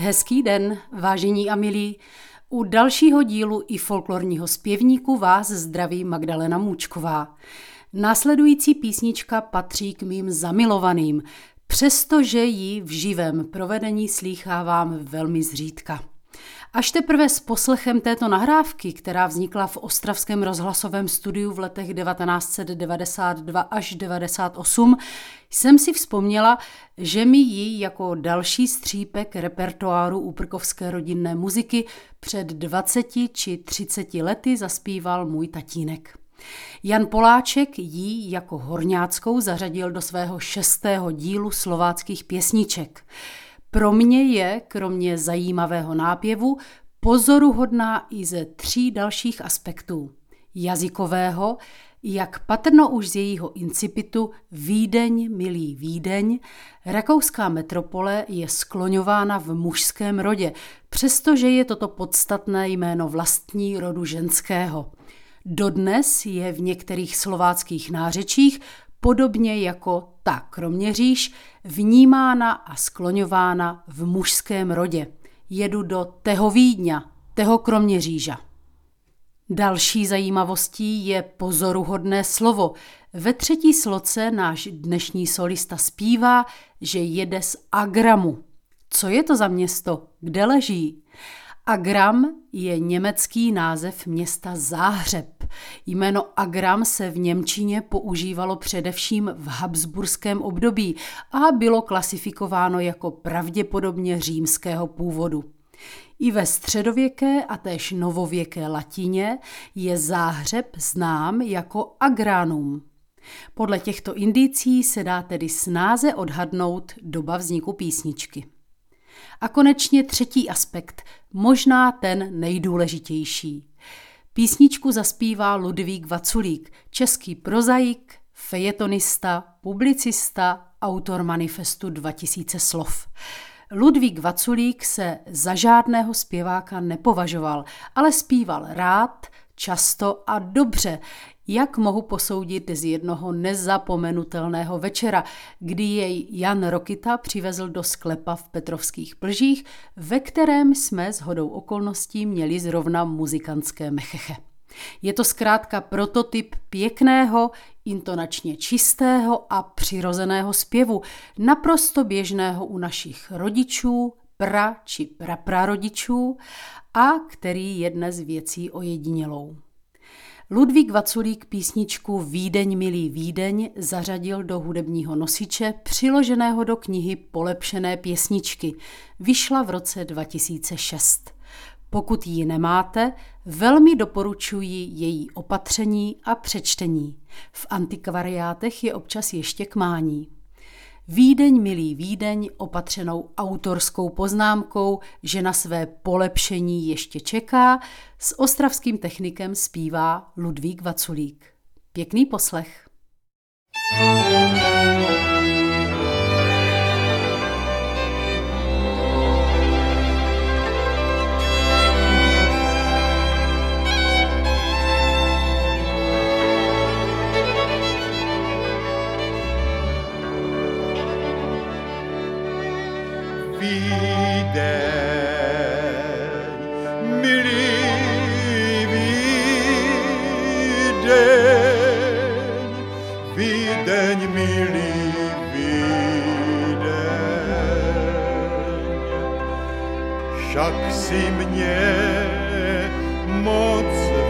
Hezký den, vážení a milí. U dalšího dílu i folklorního zpěvníku vás zdraví Magdalena Můčková. Následující písnička patří k mým zamilovaným, přestože ji v živém provedení slýchávám velmi zřídka. Až teprve s poslechem této nahrávky, která vznikla v Ostravském rozhlasovém studiu v letech 1992 až 98, jsem si vzpomněla, že mi ji jako další střípek repertoáru úprkovské rodinné muziky před 20 či 30 lety zaspíval můj tatínek. Jan Poláček ji jako horňáckou zařadil do svého šestého dílu slováckých pěsniček. Pro mě je, kromě zajímavého nápěvu, pozoruhodná i ze tří dalších aspektů. Jazykového, jak patrno už z jejího incipitu Vídeň, milý Vídeň, rakouská metropole je skloňována v mužském rodě, přestože je toto podstatné jméno vlastní rodu ženského. Dodnes je v některých slováckých nářečích podobně jako ta kroměříž, vnímána a skloňována v mužském rodě. Jedu do teho Vídňa, teho kroměříža. Další zajímavostí je pozoruhodné slovo. Ve třetí sloce náš dnešní solista zpívá, že jede z Agramu. Co je to za město? Kde leží? Agram je německý název města Záhřeb. Jméno Agram se v Němčině používalo především v habsburském období a bylo klasifikováno jako pravděpodobně římského původu. I ve středověké a též novověké latině je záhřeb znám jako agránum. Podle těchto indicí se dá tedy snáze odhadnout doba vzniku písničky. A konečně třetí aspekt, možná ten nejdůležitější. Písničku zaspívá Ludvík Vaculík, český prozaik, fejetonista, publicista, autor manifestu 2000 slov. Ludvík Vaculík se za žádného zpěváka nepovažoval, ale zpíval rád, často a dobře, jak mohu posoudit z jednoho nezapomenutelného večera, kdy jej Jan Rokita přivezl do sklepa v Petrovských plžích, ve kterém jsme s hodou okolností měli zrovna muzikantské mecheche. Je to zkrátka prototyp pěkného, intonačně čistého a přirozeného zpěvu, naprosto běžného u našich rodičů, pra či praprarodičů a který je dnes věcí ojedinělou. Ludvík Vaculík písničku Vídeň milý Vídeň zařadil do hudebního nosiče přiloženého do knihy Polepšené pěsničky. Vyšla v roce 2006. Pokud ji nemáte, velmi doporučuji její opatření a přečtení. V antikvariátech je občas ještě k mání. Vídeň, milý Vídeň, opatřenou autorskou poznámkou, že na své polepšení ještě čeká, s ostravským technikem zpívá Ludvík Vaculík. Pěkný poslech. thank you si mě moc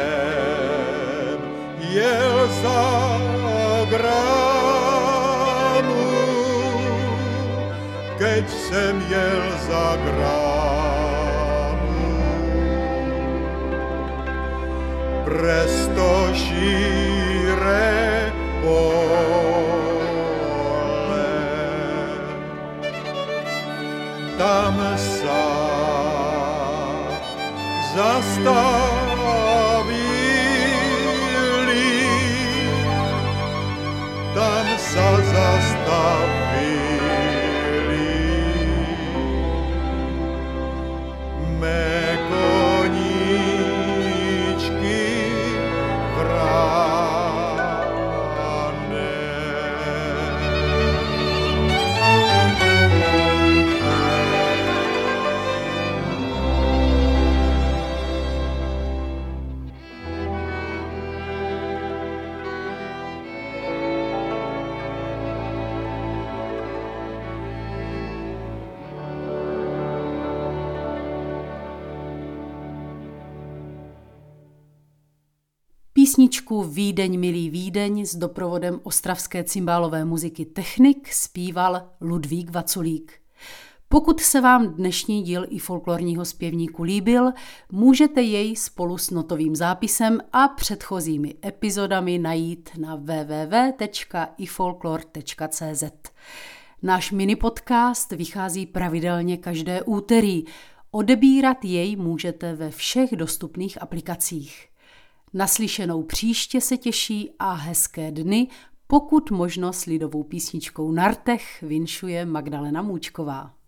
Bogiem Jelza gramu Getsem Jelza gramu Presto sire pole. Tam sam zastał Písničku Vídeň, milý Vídeň s doprovodem ostravské cymbálové muziky Technik zpíval Ludvík Vaculík. Pokud se vám dnešní díl i folklorního zpěvníku líbil, můžete jej spolu s notovým zápisem a předchozími epizodami najít na www.ifolklor.cz. Náš mini podcast vychází pravidelně každé úterý. Odebírat jej můžete ve všech dostupných aplikacích. Naslyšenou příště se těší a hezké dny, pokud možno s lidovou písničkou Nartech vinšuje Magdalena Můčková.